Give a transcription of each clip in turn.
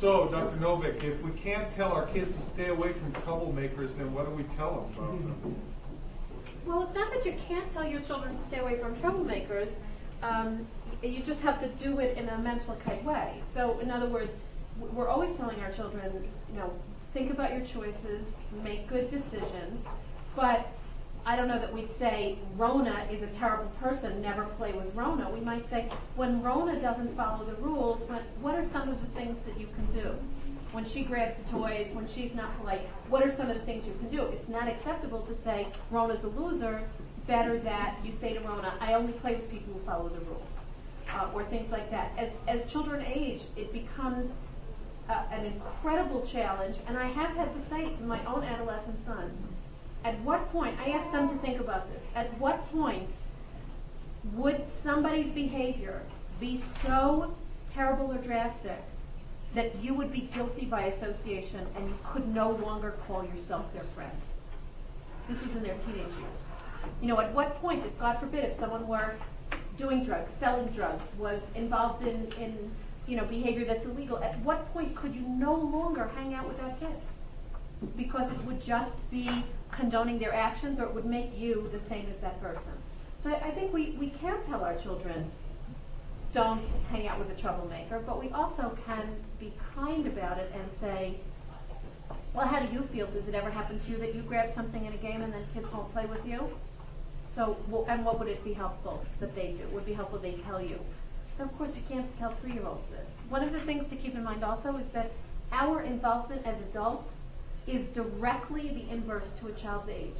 So, Dr. Novick, if we can't tell our kids to stay away from troublemakers, then what do we tell them about them? Well, it's not that you can't tell your children to stay away from troublemakers. Um, you just have to do it in a mental kite way. So, in other words, we're always telling our children, you know, think about your choices, make good decisions. But I don't know that we'd say Rona is a terrible person, never play with Rona. We might say when Rona doesn't follow the rules, what, what are some of the things that you can do? When she grabs the toys, when she's not polite, what are some of the things you can do? It's not acceptable to say Rona's a loser. Better that you say to Rona, I only play with people who follow the rules, uh, or things like that. As as children age, it becomes uh, an incredible challenge, and I have had to say to my own adolescent sons, at what point, I asked them to think about this, at what point would somebody's behavior be so terrible or drastic that you would be guilty by association and you could no longer call yourself their friend? This was in their teenage years. You know, at what point, if God forbid, if someone were doing drugs, selling drugs, was involved in, in you know, behavior that's illegal, at what point could you no longer hang out with that kid? Because it would just be condoning their actions or it would make you the same as that person. So I think we, we can tell our children, don't hang out with a troublemaker, but we also can be kind about it and say, well, how do you feel? Does it ever happen to you that you grab something in a game and then kids won't play with you? So, and what would it be helpful that they do? Would it be helpful they tell you? And of course, you can't tell three-year-olds this. One of the things to keep in mind also is that our involvement as adults is directly the inverse to a child's age.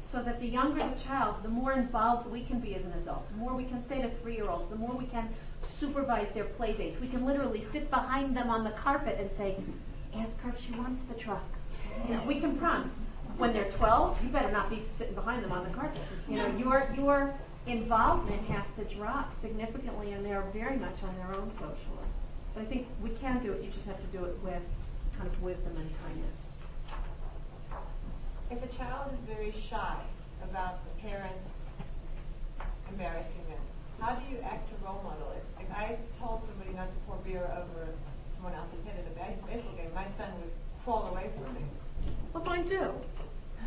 So that the younger the child, the more involved we can be as an adult, the more we can say to three-year-olds, the more we can supervise their play dates. We can literally sit behind them on the carpet and say, ask her if she wants the truck. You know, we can prompt. When they're 12, you better not be sitting behind them on the carpet. You know, your your involvement has to drop significantly, and they're very much on their own socially. But I think we can do it. You just have to do it with kind of wisdom and kindness. If a child is very shy about the parents embarrassing them, how do you act a role model? If, if I told somebody not to pour beer over someone else's head at a baseball game, my son would crawl away from me. Well, mine do.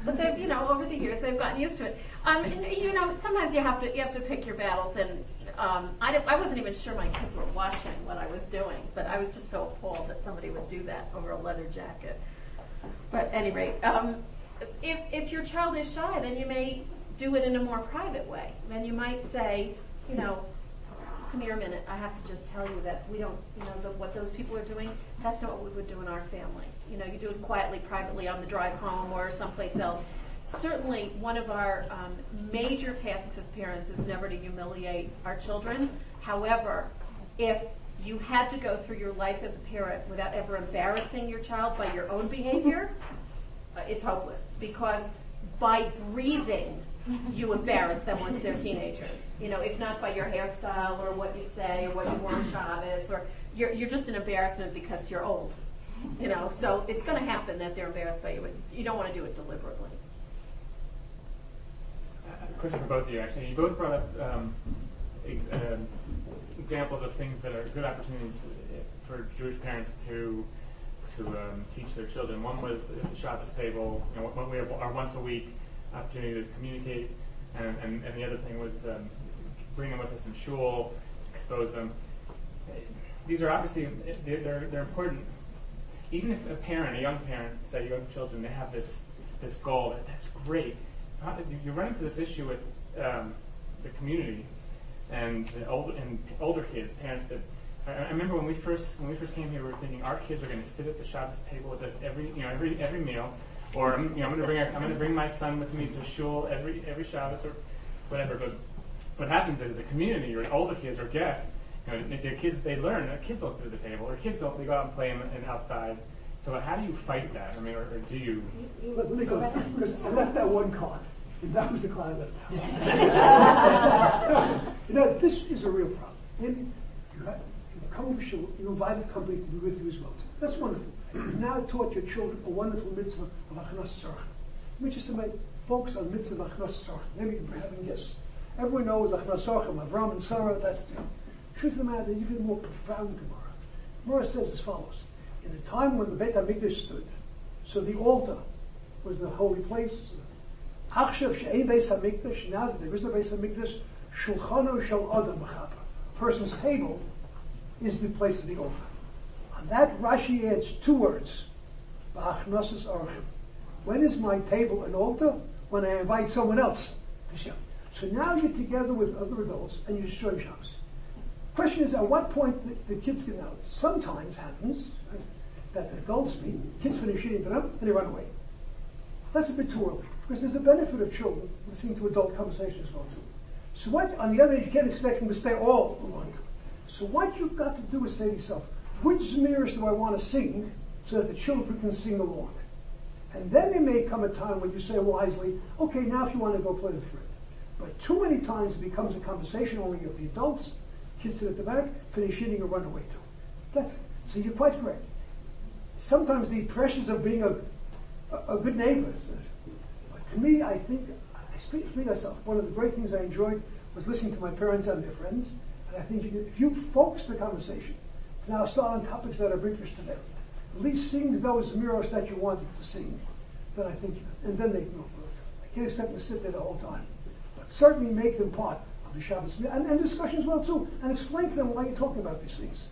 But they've, you know, over the years they've gotten used to it. Um, and, you know, sometimes you have to you have to pick your battles, and um, I, I wasn't even sure my kids were watching what I was doing, but I was just so appalled that somebody would do that over a leather jacket. But at any rate, um, if if your child is shy, then you may do it in a more private way. Then you might say, you know, come here a minute. I have to just tell you that we don't, you know, the, what those people are doing, that's not what we would do in our family. You know, you do it quietly, privately on the drive home or someplace else. Certainly, one of our um, major tasks as parents is never to humiliate our children. However, if you had to go through your life as a parent without ever embarrassing your child by your own behavior, uh, it's hopeless because by breathing you embarrass them once they're teenagers. You know, if not by your hairstyle or what you say or what you wore on Shabbos, or you're, you're just an embarrassment because you're old. You know, so it's going to happen that they're embarrassed by you, but you don't want to do it deliberately. Question for both of you, actually. You both brought up um, ex- uh, examples of things that are good opportunities for Jewish parents to to um, teach their children. One was at the Shabbos table. You know, when we have our once a week opportunity to communicate, and, and, and the other thing was um, bring them with us in shul, expose them. These are obviously they're, they're important. Even if a parent, a young parent, say young children, they have this this goal, that's great. You run into this issue with um, the community and the old, and older kids, parents that I remember when we first when we first came here, we were thinking our kids are going to sit at the Shabbos table with us every you know every every meal, or you know I'm going to bring our, I'm going to bring my son with me to shul every every Shabbos or whatever. But what happens is the community or older kids or guests, you know, their kids they learn that kids don't sit at the table or kids don't they go out and play in, in outside. So how do you fight that? I mean, or, or do you? Let, let me go because I left that one card. And that was the card I left out. you know, this is a real problem. And shul, you invited company to be with you as well. That's wonderful. You've now taught your children a wonderful mitzvah of Hachnasas Orchim. Me just say, focus on mitzvah of Hachnasas Orchim. Maybe you can have a guess. Everyone knows Hachnasas Orchim, Avram and Sarah, that's the truth of the matter, even more profound Gemara. Gemara says as follows. In the time when the Beit HaMikdash stood, so the altar was the holy place. Achshav she'ein Beis HaMikdash, now that there is a Beis HaMikdash, shulchano shel adam b'chapa. Person's table is the place of the altar. On that, Rashi adds two words. When is my table an altar? When I invite someone else to share. So now you're together with other adults and you're destroying Shabbos. Question is, at what point the, the kids get out? Sometimes happens that the adults meet, kids finish eating dinner, and they run away. That's a bit too early, because there's a benefit of children listening to adult conversations as well too. So what, on the other hand, you can't expect them to stay all the along. So what you've got to do is say to yourself, which Zmiris do I want to sing so that the children can sing along? And then there may come a time when you say wisely, okay, now if you want to go play the friend. But too many times it becomes a conversation only of the adults, kids sit at the back, finish eating and run away too. That's so you're quite correct. Sometimes the pressures of being a, a, a good neighbor. But to me, I think, I speak for myself, one of the great things I enjoyed was listening to my parents and their friends. I think if you focus the conversation to now start on topics that are of interest to them, at least sing those mirrors that you wanted to sing, then I think, and then they can go further. I can't expect them to sit there the whole time. But certainly make them part of the Shabbos and, and discussions well too, and explain to them why you're talking about these things.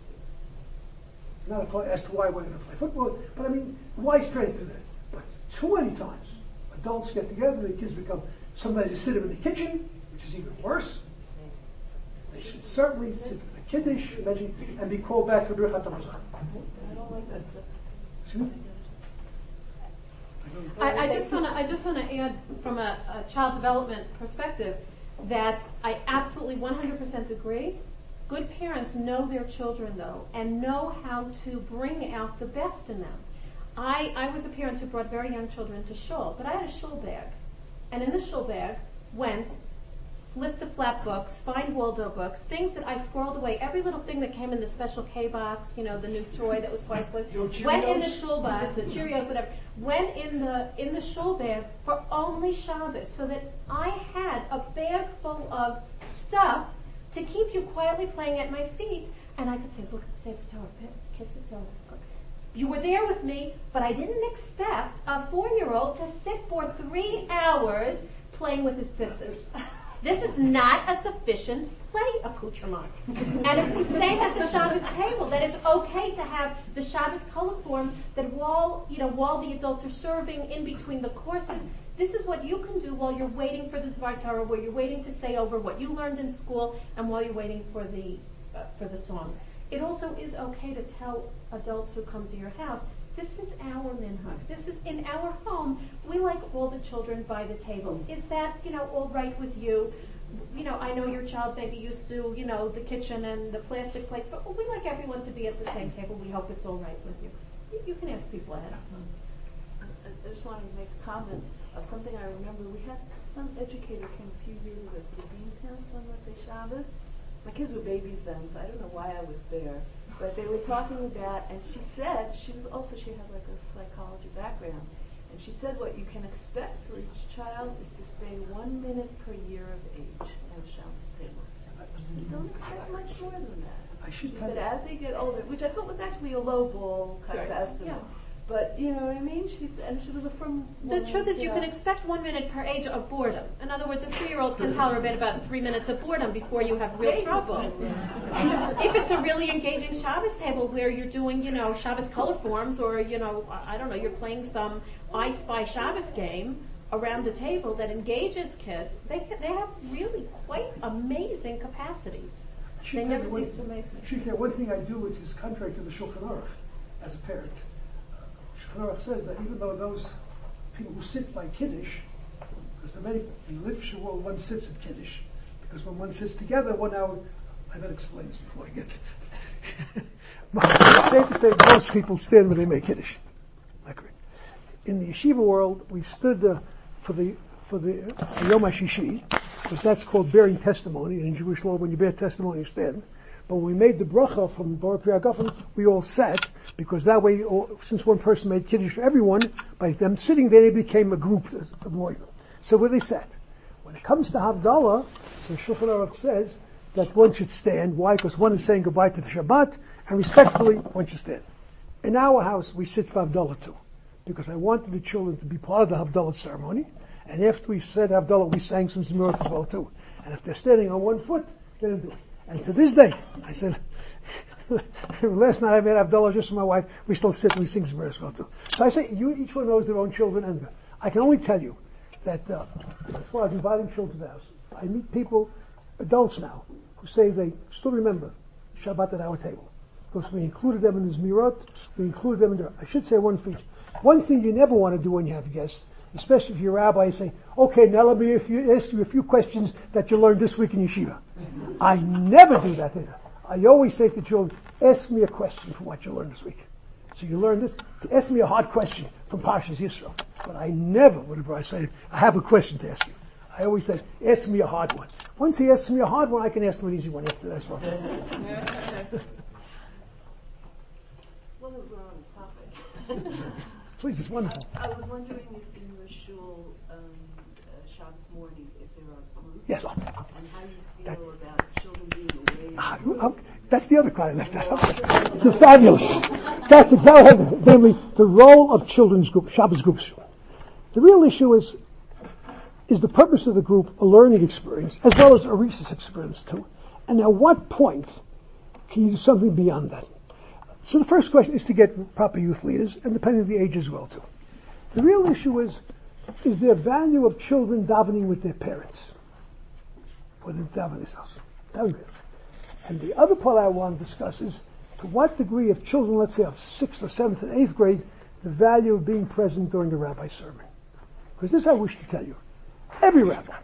Not as to why we're going to play football, but I mean, wise parents do that. But too many times, adults get together, the kids become, sometimes you sit them in the kitchen, which is even worse. Certainly sit the Kiddush, and be called back for Birchat HaMazon. I, I just want to I just want to add from a, a child development perspective that I absolutely 100% agree. Good parents know their children though and know how to bring out the best in them. I, I was a parent who brought very young children to shul, but I had a shul bag. And in the shul bag went flip the flap books, find Waldo books, things that I squirreled away. Every little thing that came in the special K box, you know, the new toy that was quite good, went in the shul bags, the Cheerios, whatever, went in the in the shul bag for only Shabbos, so that I had a bag full of stuff to keep you quietly playing at my feet, and I could say, look at the Sefer Torah, kiss the Torah. You were there with me, but I didn't expect a four-year-old to sit for three hours playing with his tzitzis. This is not a sufficient play accoutrement. and it's the same at the Shabbos table, that it's okay to have the Shabbos color forms that while, you know, while the adults are serving in between the courses, this is what you can do while you're waiting for the Dvar Torah, while you're waiting to say over what you learned in school, and while you're waiting for the, uh, for the songs. It also is okay to tell adults who come to your house, this is our minhag. This is in our home. We like all the children by the table. Is that, you know, all right with you? You know, I know your child maybe used to, you know, the kitchen and the plastic plates, but we like everyone to be at the same table. We hope it's all right with you. You, you can ask people ahead of time. I just wanted to make a comment of something I remember. We had some educator came a few years ago to the Dean's house one let's say Shabbos. My kids were babies then, so I don't know why I was there. But they were talking about, and she said she was also she had like a psychology background, and she said what you can expect for each child is to stay one minute per year of age at a Shabbos table. You don't expect much more than that. I should She said as they get older, which I thought was actually a low ball kind of estimate. Yeah. But you know what I mean? She's and she was a from. The one truth of is, you can expect one minute per age of boredom. In other words, a three-year-old can tolerate about three minutes of boredom before you have real trouble. if it's a really engaging Shabbos table where you're doing, you know, Shabbos color forms, or you know, I I don't know, you're playing some I Spy Shabbos game around the table that engages kids, they can, they have really quite amazing capacities. She should They never you one- cease to amaze me. I should tell you, one thing I do which is contrary to the Shulchan Aruch as a parent. Uh, says that even though those people who sit by Kiddush, because there are many, in the literature world, one sits at Kiddush, because when one sits together, one hour, I better explain this before I get. safe to say most people stand when they make Kiddush. In the yeshiva world, we stood uh, for the for the uh, Yom HaShishi, because that's called bearing testimony. In Jewish law, when you bear testimony, you stand. But when we made the bracha from Borei Pri Hagafen, we all sat, because that way, oh, since one person made Kiddush for everyone, by them sitting there, they became a group of loyal. So where they sat. When it comes to Havdalah, so Shulchan Aruch says that one should stand. Why? Because one is saying goodbye to the Shabbat, and respectfully, one should stand. in our house, we sit for Havdalah too, because I wanted the children to be part of the Havdalah ceremony. And after we said Havdalah, we sang some Zemirot as well too. And if they're standing on one foot, them do it. And to this day, I said, last night I made Havdalah just my wife. We still sit and we sing as well too. So I say, you each one knows their own children, and I can only tell you that uh, as far as inviting children to the house, I meet people, adults now, who say they still remember Shabbat at our table. Because we included them in the Zmirot, we included them in the, I should say one feature. One thing you never want to do when you have guests, especially if you're a rabbi, is say, okay, now let me ask you a few questions that you learned this week in yeshiva. I never do that either. I always say to children, ask me a question for what you learned this week. So you learned this, ask me a hard question from Parshas Yisrael. But I never, whenever I say, I have a question to ask you. I always say, ask me a hard one. Once he asks me a hard one, I can ask him an easy one after that well. Well, as we're on the topic. Please, it's wonderful. I was wondering if in your shul, um, uh, Shabbos morning, if there are groups? Yes. And how you feel children Ah, That's the other part I left that out. You're fabulous. That's exactly, namely, the role of children's group, Shabbos groups. The real issue is, is the purpose of the group a learning experience as well as a research experience too? And at what point can you do something beyond that? So the first question is to get proper youth leaders, and depending on the age as well too. The real issue is, is there value of children davening with their parents? Or the davening house? Davening. And the other part I want to discuss is to what degree of children, let's say of sixth or seventh and eighth grade, the value of being present during the rabbi's sermon. Because this I wish to tell you. Every rabbi,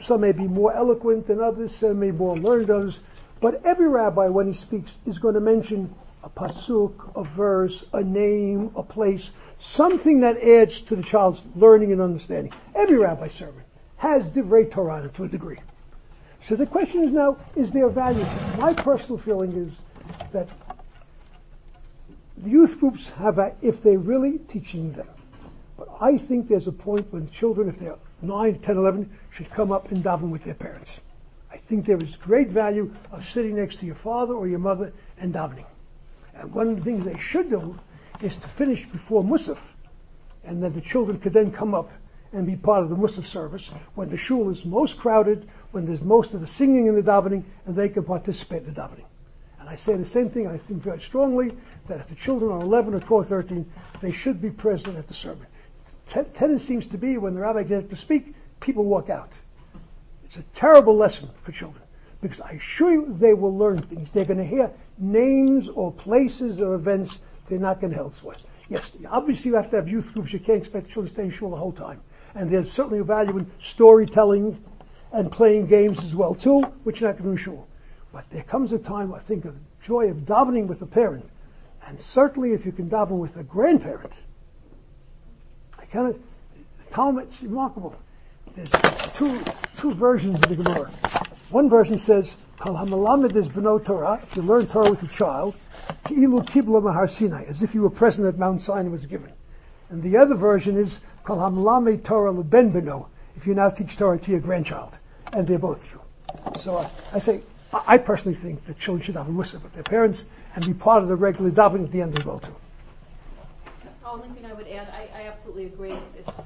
some may be more eloquent than others, some may be more learned than others, but every rabbi, when he speaks, is going to mention a pasuk, a verse, a name, a place, something that adds to the child's learning and understanding. Every rabbi's sermon has divrei Torah to a degree. So the question is now, is there value? My personal feeling is that the youth groups have, a, if they're really teaching them, but I think there's a point when children, if they're 9, 10, 11, should come up and daven with their parents. I think there is great value of sitting next to your father or your mother and davening. And one of the things they should do is to finish before Musaf, and then the children could then come up and be part of the Musaf service when the shul is most crowded, when there's most of the singing and the davening, and they can participate in the davening. And I say the same thing, I think very strongly, that if the children are 11 or 12, 13, they should be present at the sermon. Ten- Tendency seems to be when the rabbi gets to speak, people walk out. It's a terrible lesson for children because I assure you they will learn things. They're going to hear names or places or events they're not going to help elsewhere. Yes, obviously you have to have youth groups. You can't expect the children to stay in shul the whole time. And there's certainly a value in storytelling and playing games as well too, which you're not going to. But there comes a time, I think, of the joy of davening with a parent, and certainly if you can daven with a grandparent. I of, the Talmud, it's remarkable. There's two two versions of the Gemara. One version says, "Kol hamalamed is b'no Torah." If you learn Torah with a child, ki'ilu kibla mahar Sinai, as if you were present at Mount Sinai was given. And the other version is, "Kol hamalamed Torah leben b'no." If you now teach Torah to your grandchild, and they're both true. So uh, I say, I personally think that children should have a musaf with their parents and be part of the regular davening at the end as well too. The only thing I would add, I, I absolutely agree. It's, it's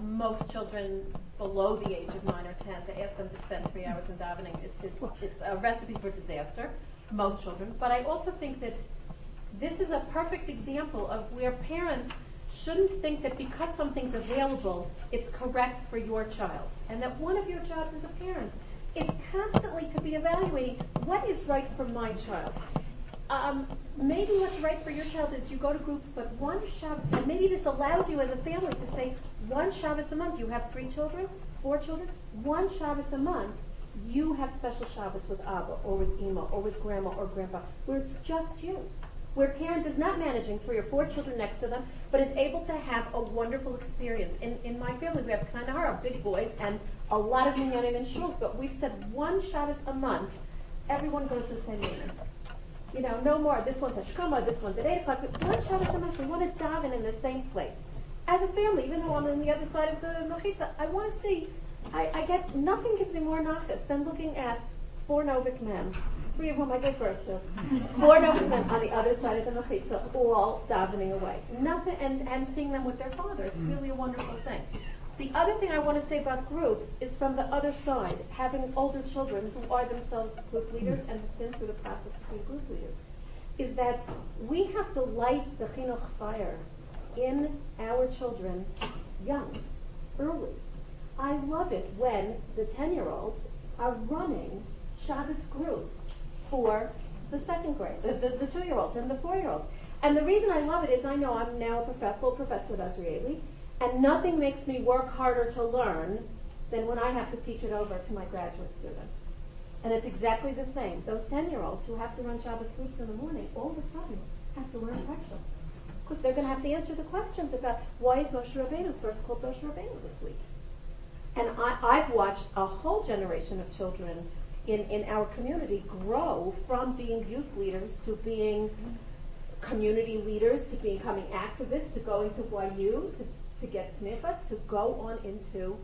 most children below the age of nine or ten to ask them to spend three hours in davening. It's, it's, it's a recipe for disaster. Most children, but I also think that this is a perfect example of where parents shouldn't think that because something's available, it's correct for your child, and that one of your jobs as a parent is constantly to be evaluating what is right for my child. Um, maybe what's right for your child is you go to groups, but one Shabbos, maybe this allows you as a family to say one Shabbos a month. You have three children, four children, one Shabbos a month. You have special Shabbos with Abba or with Ima or with Grandma or Grandpa, where it's just you. Where parent is not managing three or four children next to them, but is able to have a wonderful experience. In, in my family, we have Kanahara, big boys, and a lot of minyanim and shuls, but we've said one Shabbos a month, everyone goes to the same minyan you know, no more. This one's at Shkoma, this one's at 8 o'clock. But one Shabbos a month, we want to daven in the same place. As a family, even though I'm on the other side of the Mechitza, I want to see, I, I get, nothing gives me more nachas than looking at four Novick men three of whom I gave birth to, four Novim on the other side of the Mechitza, all davening away. Nothing, and, and seeing them with their father. It's mm. really a wonderful thing. The other thing I want to say about groups is from the other side, having older children who are themselves group leaders mm. and have been through the process of being group leaders, is that we have to light the chinuch fire in our children young, early. I love it when the 10-year-olds are running Shabbos groups for the second grade, the, the, the two-year-olds and the four-year-olds. And the reason I love it is I know I'm now a prof- full professor at Azrieli, and nothing makes me work harder to learn than when I have to teach it over to my graduate students. And it's exactly the same. Those 10-year-olds who have to run Shabbos groups in the morning, all of a sudden have to learn Parsha. Because they're going to have to answer the questions about why is Moshe Rabbeinu first called Moshe Rabbeinu this week? And I, I've watched a whole generation of children in, in our community grow from being youth leaders to being community leaders, to becoming activists, to going to YU, to, to get snifa, to go on into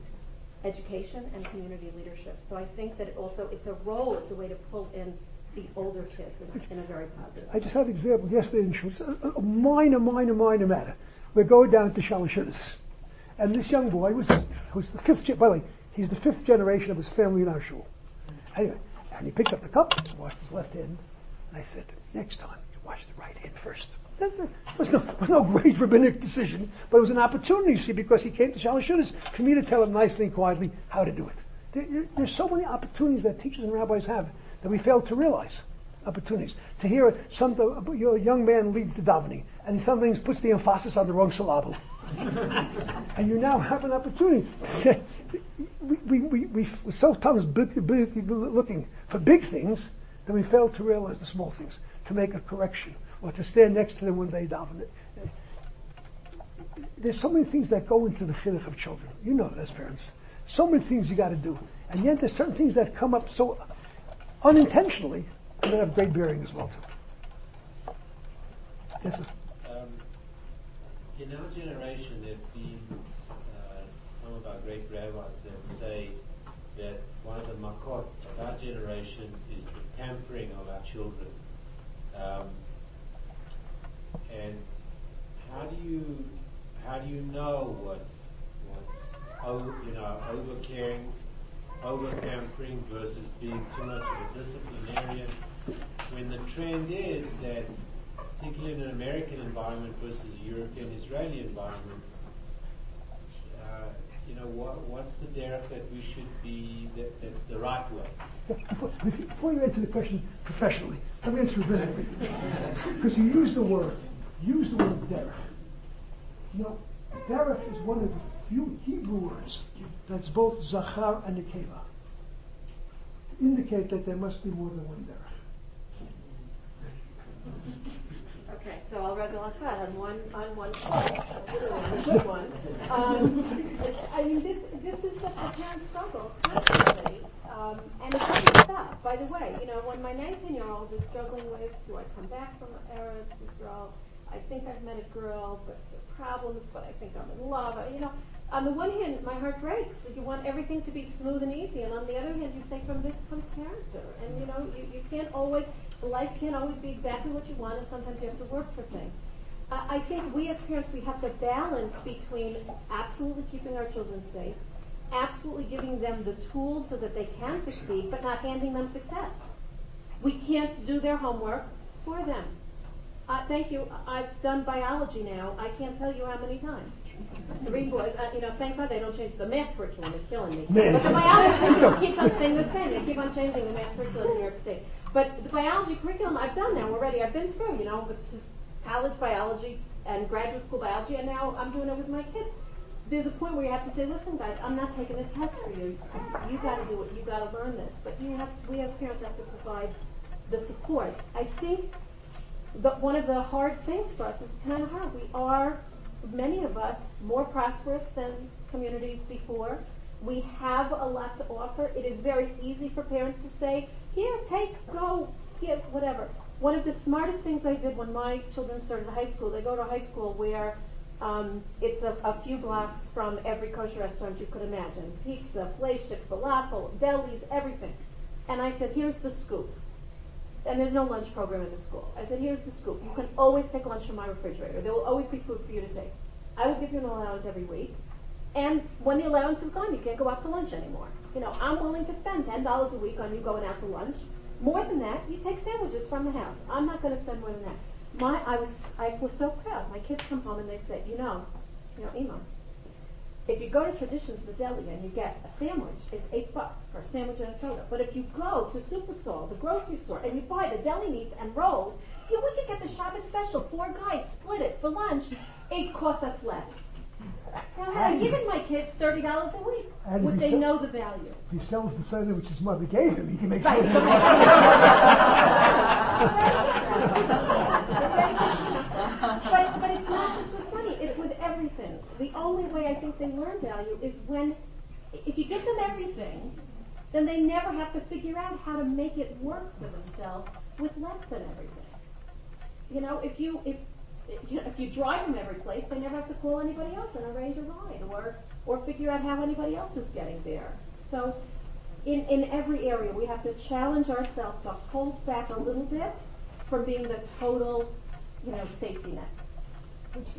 education and community leadership. So I think that it also it's a role, it's a way to pull in the older kids in, in a very positive I just had an example yesterday in Schutz, a, a minor, minor, minor matter. We're going down to Shalashunas. And this young boy was, was the fifth, by the way, he's the fifth generation of his family in our shul. Anyway, and he picked up the cup, washed his left hand, and I said, next time, you wash the right hand first. That was no, was no great rabbinic decision, but it was an opportunity, see, because he came to Shalashunas for me to tell him nicely and quietly how to do it. There, there- there's so many opportunities that teachers and rabbis have that we fail to realize. Opportunities to hear some your young man leads the davening, and he sometimes puts the emphasis on the wrong syllable, and you now have an opportunity to say, we, we, we, we we're so times big, big, looking for big things that we fail to realize the small things, to make a correction, or to stand next to them when they daven. There's so many things that go into the chinuch of children. You know that as parents. So many things you got to do, and yet there's certain things that come up so unintentionally and that have great bearing as well too. In our generation, there have been uh, some of our great rabbis that say that one of the makot of our generation is the pampering of our children. Um, and how do you how do you know what's what's over, you know over caring, over pampering versus being too much of a disciplinarian? When the trend is that particularly in an American environment versus a European Israeli environment, uh, you know, what, what's the derech that we should be, that, that's the right way? Before, you answer the question professionally, let me answer rabbinically. Because you use the word, use the word derech. You know, derech is one of the few Hebrew words that's both zachar and nekeva. Indicate that there must be more than one derech. Okay, so I'll read the lachat on one on one point, a good one. Um, I mean, this this is the, the parent struggle constantly, um, and it doesn't stop. By the way, you know, when my 19-year-old is struggling with, do I come back from Eretz Israel? I think I've met a girl, but are problems. But I think I'm in love. You know, on the one hand, my heart breaks. You want everything to be smooth and easy, and on the other hand, you say from this comes character, and you know, you, you can't always life can't always be exactly what you want, and sometimes you have to work for things. I I think we as parents, we have to balance between absolutely keeping our children safe, absolutely giving them the tools so that they can succeed, but not handing them success. We can't do their homework for them. Uh, thank you. I've done biology now. I can't tell you how many times. Three boys. Uh, you know, thank God they don't change the math curriculum. It's killing me. Man. But the biology curriculum keeps on staying the same. They keep on changing the math curriculum in New York State. But the biology curriculum I've done now already. I've been through, you know, with college biology and graduate school biology, and now I'm doing it with my kids. There's a point where you have to say, listen, guys, I'm not taking a test for you. You got to do it. You got to learn this. But you have, we as parents have to provide the supports. I think that one of the hard things for us is kind of hard. We are, many of us, more prosperous than communities before. We have a lot to offer. It is very easy for parents to say, here, take, go, here, whatever. One of the smartest things I did when my children started high school, they go to high school where um, it's a, a few blocks from every kosher restaurant you could imagine. Pizza, fleishik, falafel, delis, everything. And I said, here's the scoop. and there's no lunch program in the school. I said, here's the scoop. You can always take lunch from my refrigerator. There will always be food for you to take. I will give you an allowance every week. And when the allowance is gone, you can't go out for lunch anymore. You know, I'm willing to spend ten dollars a week on you going out to lunch. More than that, you take sandwiches from the house. I'm not going to spend more than that. My, I was, I was so proud. My kids come home and they say, you know, you know, Ema, if you go to Traditions, the deli, and you get a sandwich, it's eight bucks for a sandwich and a soda. But if you go to Supersol, the grocery store, and you buy the deli meats and rolls, you know, we could get the Shabbos special. Four guys split it for lunch. It costs us less. Now, had I given my kids thirty dollars a week, And would they said- know the value? If he sells the soda which his mother gave him, he can make Right. sure. but, but it's not just with money, it's with everything. The only way I think they learn value is when, if you give them everything, then they never have to figure out how to make it work for themselves with less than everything. You know, if you, if, you know, if you drive them every place, they never have to call anybody else and arrange a ride or, or figure out how anybody else is getting there. So, in, in every area, we have to challenge ourselves to hold back a little bit from being the total, you know, safety net.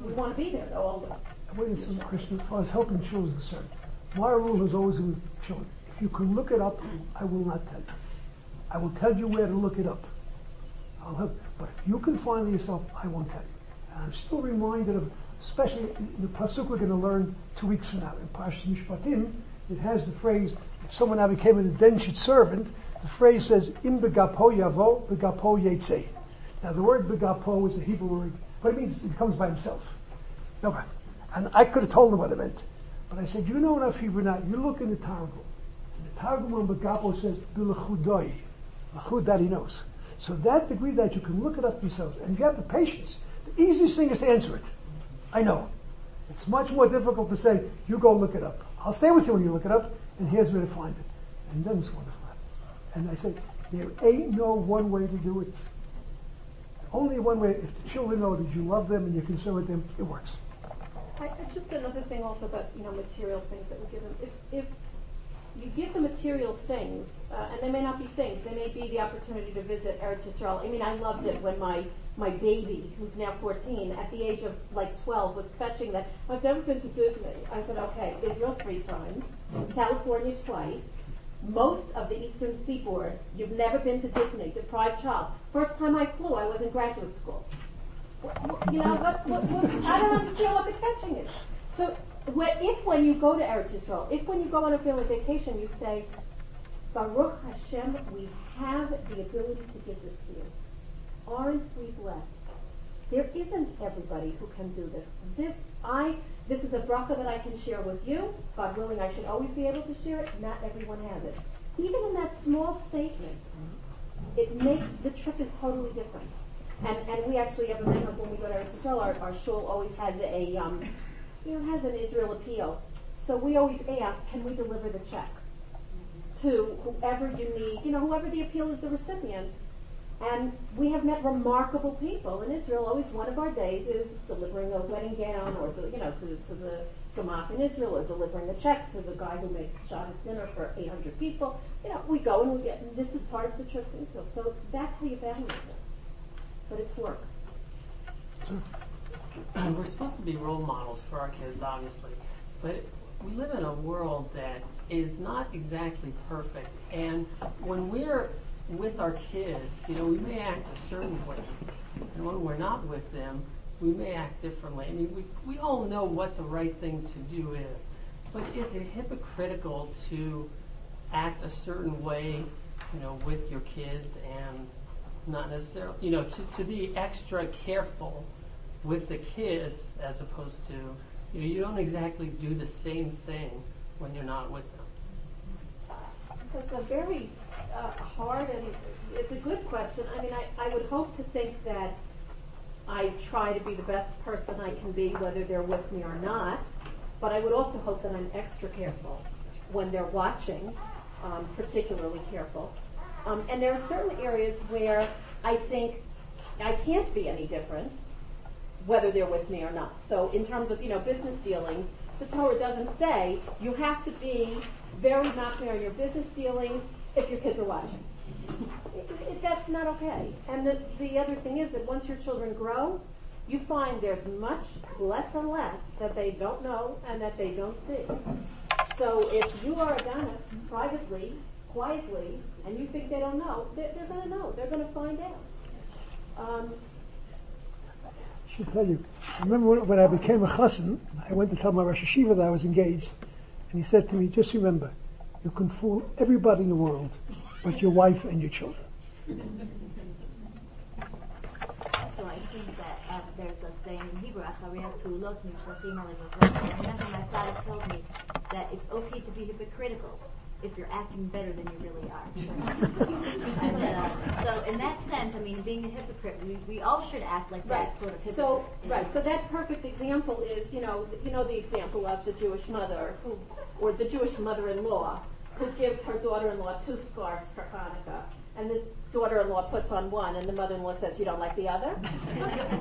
We want to be there though, always. Wait a second, as far as helping children is concerned, my rule is always with children. If you can look it up, I will not tell you. I will tell you where to look it up. I'll help, but if you can find it yourself, I won't tell you. And I'm still reminded of, especially the pasuk we're going to learn two weeks from now in Parashat Mishpatim. It has the phrase, if someone now became an indentured servant, the phrase says, "Im begapo yavo, begapo yetzeh." Now the word begapo is a Hebrew word, but it means it comes by himself. No, and I could have told him what it meant. But I said, you know enough Hebrew now. You look in the Targum. And the Targum on Begapo says, Bilachudoi. Lachud, that he knows. So that degree that you can look it up yourself, and if you have the patience, the easiest thing is to answer it. I know. It's much more difficult to say, you go look it up. I'll stay with you when you look it up, and here's where to find it. And then it's wonderful. And I say, there ain't no one way to do it. Only one way, if the children know that you love them and you're concerned with them, it works. I, just another thing also about, you know, material things that we give them. If, if you give them material things, uh, and they may not be things, they may be the opportunity to visit Eretz Yisrael. I mean, I loved it when my, my baby, who's now 14, at the age of like 12, was fetching that, I've never been to Disney. I said, okay, Israel three times, California twice, most of the eastern seaboard, you've never been to Disney, deprived child. First time I flew, I was in graduate school. You know, what's, what, what, I don't understand what the catching is. So, if when you go to Eretz Yisrael, if when you go on a family vacation, you say, Baruch Hashem, we have the ability to give this to you. Aren't we blessed? There isn't everybody who can do this. This, I, this is a bracha that I can share with you. God willing, I should always be able to share it. Not everyone has it. Even in that small statement, it makes the trip is totally different. And and we actually have a minhag when we go to Israel, Our, our shul always has a um, you know has an Israel appeal. So we always ask, can we deliver the check to whoever you need? You know, whoever the appeal is the recipient. And we have met remarkable people in Israel. Always one of our days is delivering a wedding gown, or to, you know, to, to the gemach in Israel, or delivering a check to the guy who makes Shabbos dinner for 800 people. You know, we go and we get. And this is part of the trip to Israel. So that's how you balance it. But it's work. we're supposed to be role models for our kids, obviously, but we live in a world that is not exactly perfect. And when we're with our kids, you know, we may act a certain way, and when we're not with them, we may act differently. I mean, we we all know what the right thing to do is, but is it hypocritical to act a certain way, you know, with your kids and not necessarily, you know, to, to be extra careful with the kids as opposed to, you know, you don't exactly do the same thing when you're not with them. It's a very uh, hard and it's a good question. I mean, I, I would hope to think that I try to be the best person I can be, whether they're with me or not. But I would also hope that I'm extra careful when they're watching, um, particularly careful. Um, and there are certain areas where I think I can't be any different, whether they're with me or not. So in terms of you know business dealings, the Torah doesn't say you have to be very machmir on your business dealings if your kids are watching. that's not okay. And the, the other thing is that once your children grow, you find there's much less and less that they don't know and that they don't see. So if you are a it privately, quietly, and you think they don't know, they're, they're going to know. They're going to find out. Um, I should tell you, I remember when, when I became a chassan, I went to tell my Rosh Yeshiva that I was engaged, and he said to me, just remember, you can fool everybody in the world, but your wife and your children. So I think that uh, there's a saying in Hebrew. And my father told me that it's okay to be hypocritical if you're acting better than you really are. and, uh, so in that sense, I mean, being a hypocrite, we, we all should act like Right. that sort of hypocrite. So, right, so that perfect example is, you know, you know the example of the Jewish mother who, or the Jewish mother-in-law who gives her daughter-in-law two scarves for Hanukkah, and the daughter-in-law puts on one, and the mother-in-law says, "You don't like the other."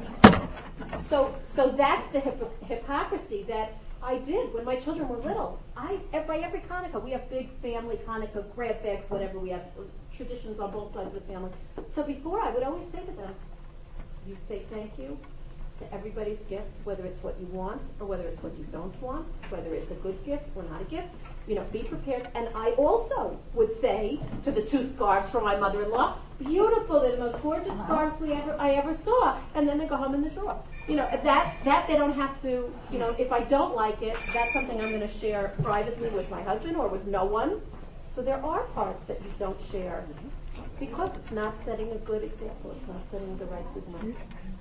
so, so that's the hypo- hypocrisy that I did when my children were little. I by every Hanukkah we have big family Hanukkah grab bags, whatever we have traditions on both sides of the family. So before I would always say to them, you say thank you to everybody's gift, whether it's what you want or whether it's what you don't want, whether it's a good gift or not a gift. You know, be prepared. And I also would say to the two scarves from my mother-in-law, beautiful, they're the most gorgeous uh-huh. scarves we ever I ever saw. And then they go home in the drawer. You know, that that they don't have to. You know, if I don't like it, that's something I'm going to share privately with my husband or with no one. So there are parts that you don't share because it's not setting a good example. It's not setting the right good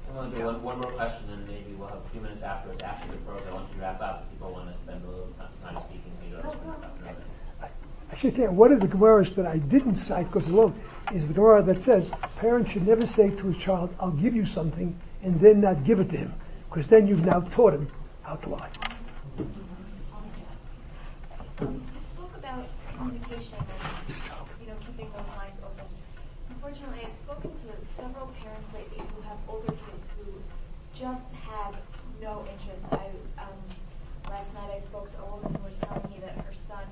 I want to do one, one more question, and maybe we'll have a few minutes afterwards, after the program. I want you to wrap up. If people want to spend a little time, time speaking, maybe I'll just wrap up. I should tell you, one of the Gemaras that I didn't cite goes along is the Gemara that says parents should never say to a child, I'll give you something, and then not give it to him, because then you've now taught him how to lie. You spoke about communication and, you know, keeping those lines open. Unfortunately, I've spoken to several parents lately who have older kids who just have no interest. I, um, last night I spoke to a woman who was telling me that her son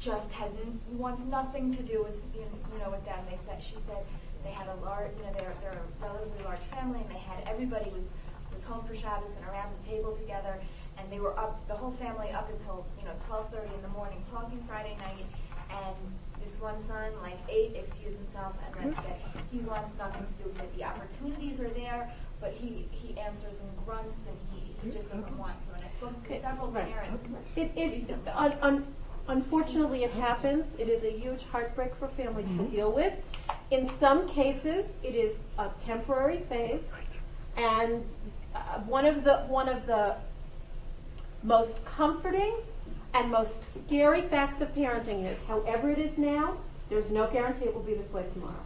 just has wants nothing to do with you know with them. They said she said they had a large you know they're they're a relatively large family and they had everybody was was home for Shabbos and around the table together and they were up the whole family up until you know 12:30 in the morning talking Friday night and this one son like ate excused himself and that, that he wants nothing to do with it. The opportunities are there, but he he answers in grunts and he, he just doesn't mm-hmm. want to. And I spoke to several parents. It, it, recently. un, un, unfortunately, it happens. It is a huge heartbreak for families to mm-hmm. deal with. In some cases, it is a temporary phase, and uh, one of the one of the most comforting and most scary facts of parenting is, however it is now, there's no guarantee it will be this way tomorrow.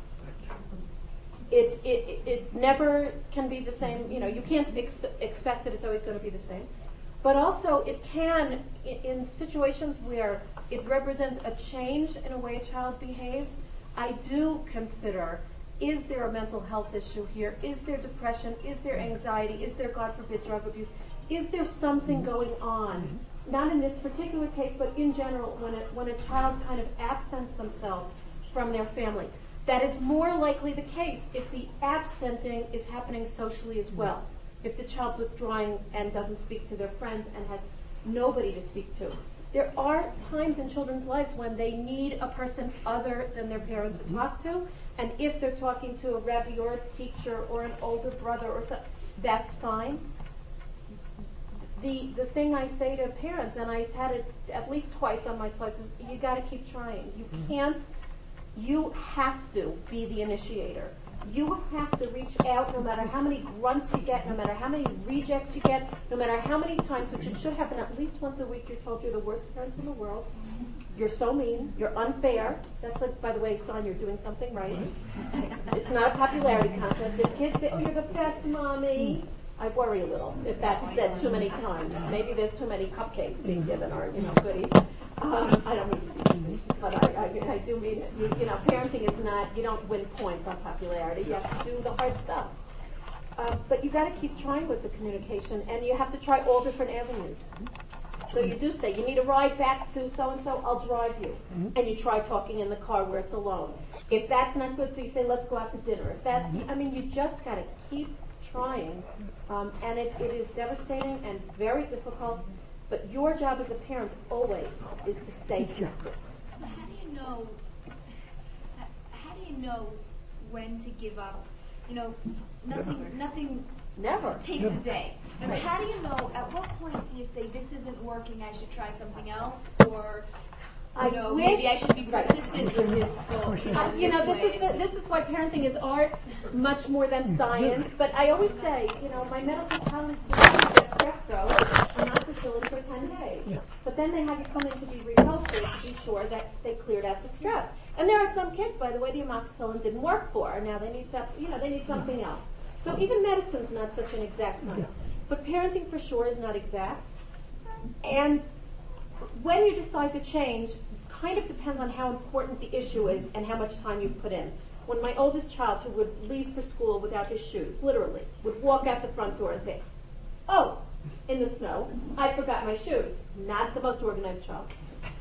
It, it, it never can be the same, you know, you can't ex- expect that it's always going to be the same. But also, it can, i- in situations where it represents a change in a way a child behaved, I do consider is there a mental health issue here? Is there depression? Is there anxiety? Is there, God forbid, drug abuse? Is there something going on? Not in this particular case, but in general, when a, when a child kind of absents themselves from their family. That is more likely the case if the absenting is happening socially as well. If the child's withdrawing and doesn't speak to their friends and has nobody to speak to. There are times in children's lives when they need a person other than their parents to mm-hmm. talk to, and if they're talking to a rebbe or a teacher or an older brother or something, that's fine. The the thing I say to parents, and I've had it at least twice on my slides, is you got to keep trying. You mm-hmm. can't. You have to be the initiator. You have to reach out no matter how many grunts you get, no matter how many rejects you get, no matter how many times, which it should happen at least once a week, you're told you're the worst parents in the world. You're so mean. You're unfair. That's like, by the way, son, you're doing something right. It's not a popularity contest. If kids say, oh, you're the best mommy, I worry a little if that's said too many times. Maybe there's too many cupcakes being given or, you know, goodies. Um, I don't mean to be facetious, but I, I, I do mean it. You, you know, parenting is not, you don't win points on popularity. You have to do the hard stuff. Uh, but you got to keep trying with the communication, and you have to try all different avenues. So you do say, you need a ride back to so-and-so, I'll drive you. And you try talking in the car where it's alone. If that's not good, so you say, let's go out to dinner. If that, I mean, you just gotta keep trying. Um, and it, it is devastating and very difficult, but your job as a parent always is to stay connected. So how do you know? How do you know when to give up? You know, nothing, nothing Never. takes a day. So how do you know? At what point do you say this isn't working? I should try something else, or I you know, maybe I should be persistent with this goal. You know, Uh, you know, this is the, this is why parenting is art much more than science. But I always say, you know, my medical colleagues get strep throat amoxicillin for ten days. But then they have you come in to be repulsive to be sure that they cleared out the strep. And there are some kids, by the way, the amoxicillin didn't work for, now they need some, you know, they need something else. So even medicine's not such an exact science. But parenting for sure is not exact. And when you decide to change kind of depends on how important the issue is and how much time you put in. When my oldest child, who would leave for school without his shoes, literally, would walk out the front door and say, Oh, in the snow, I forgot my shoes. Not the most organized child.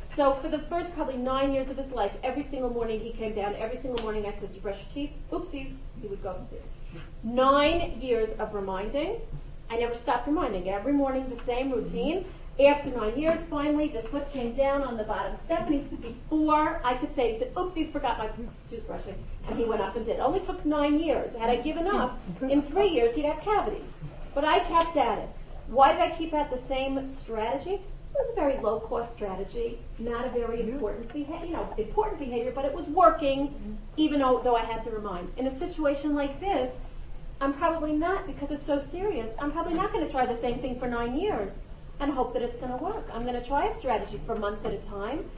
So for the first probably nine years of his life, every single morning he came down, every single morning I said, You brush your teeth? Oopsies. He would go upstairs. Nine years of reminding. I never stopped reminding. Every morning, the same routine. After nine years, finally, the foot came down on the bottom step, and he said, before I could say, he said, "Oopsies, forgot my toothbrushing," and he went up and did. It only took nine years. Had I given up, in three years he'd have cavities. But I kept at it. Why did I keep at the same strategy? It was a very low-cost strategy, not a very important behavior, you know, important behavior, but it was working, mm-hmm. even though, though I had to remind. In a situation like this, I'm probably not, because it's so serious, I'm probably not going to try the same thing for nine years and hope that it's going to work. I'm going to try a strategy for months at a time.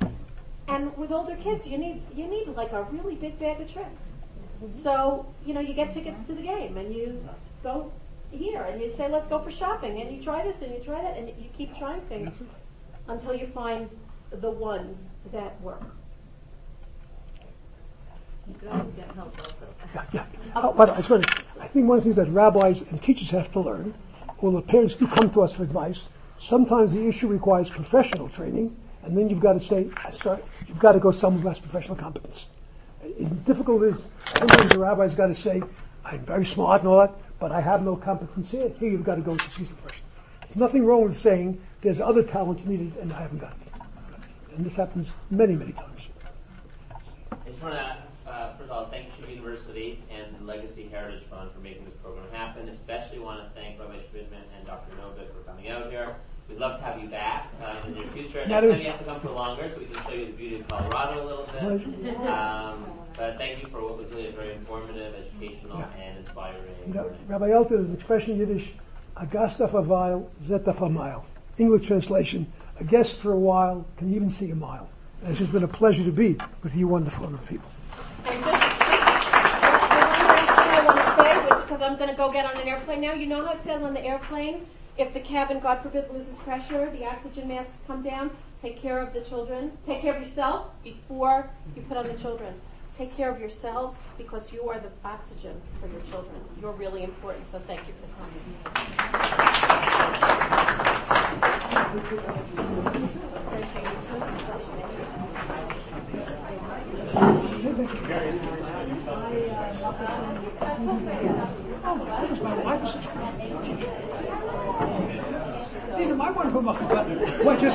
And with older kids, you need you need like a really big bag of tricks. Mm-hmm. So you know, you get tickets to the game, and you go here, and you say, "Let's go for shopping," and you try this and you try that, and you keep trying things until you find the ones that work. You could always get help also. Yeah, yeah. Oh, but I swear, I think one of the things that rabbis and teachers have to learn, when the parents do come to us for advice, sometimes the issue requires professional training, and then you've got to say, I sorry, you've got to go somewhere who has professional competence. And difficult is, sometimes the rabbi's got to say, I'm very smart and all that, but I have no competence here. Here you've got to go to the person. There's nothing wrong with saying there's other talents needed and I haven't got it. And this happens many, many times. I just want to, uh, first of all, thank Yeshiva University and the Legacy Heritage Fund for making this program happen. Especially want to thank Rabbi Schmidman and Dr. Novick for coming out here. We'd love to have you back uh, in the near future. Next time you have to come for longer so we can show you the beauty of Colorado a little bit. Um, but thank you for what was really a very informative, educational, and inspiring. You know. Rabbi Elta, there's an expression in Yiddish, agasta for a while, zeta for a mile. English translation, a guest for a while can even see a mile. And it's just been a pleasure to be with you wonderful other people. And just, just the one last thing I want to say, which because I'm going to go get on an airplane now. You know how it says on the airplane, if the cabin, God forbid, loses pressure, the oxygen masks come down. Take care of the children. Take care of yourself before you put on the children. Take care of yourselves because you are the oxygen for your children. You're really important. So thank you for coming. These are my wonderful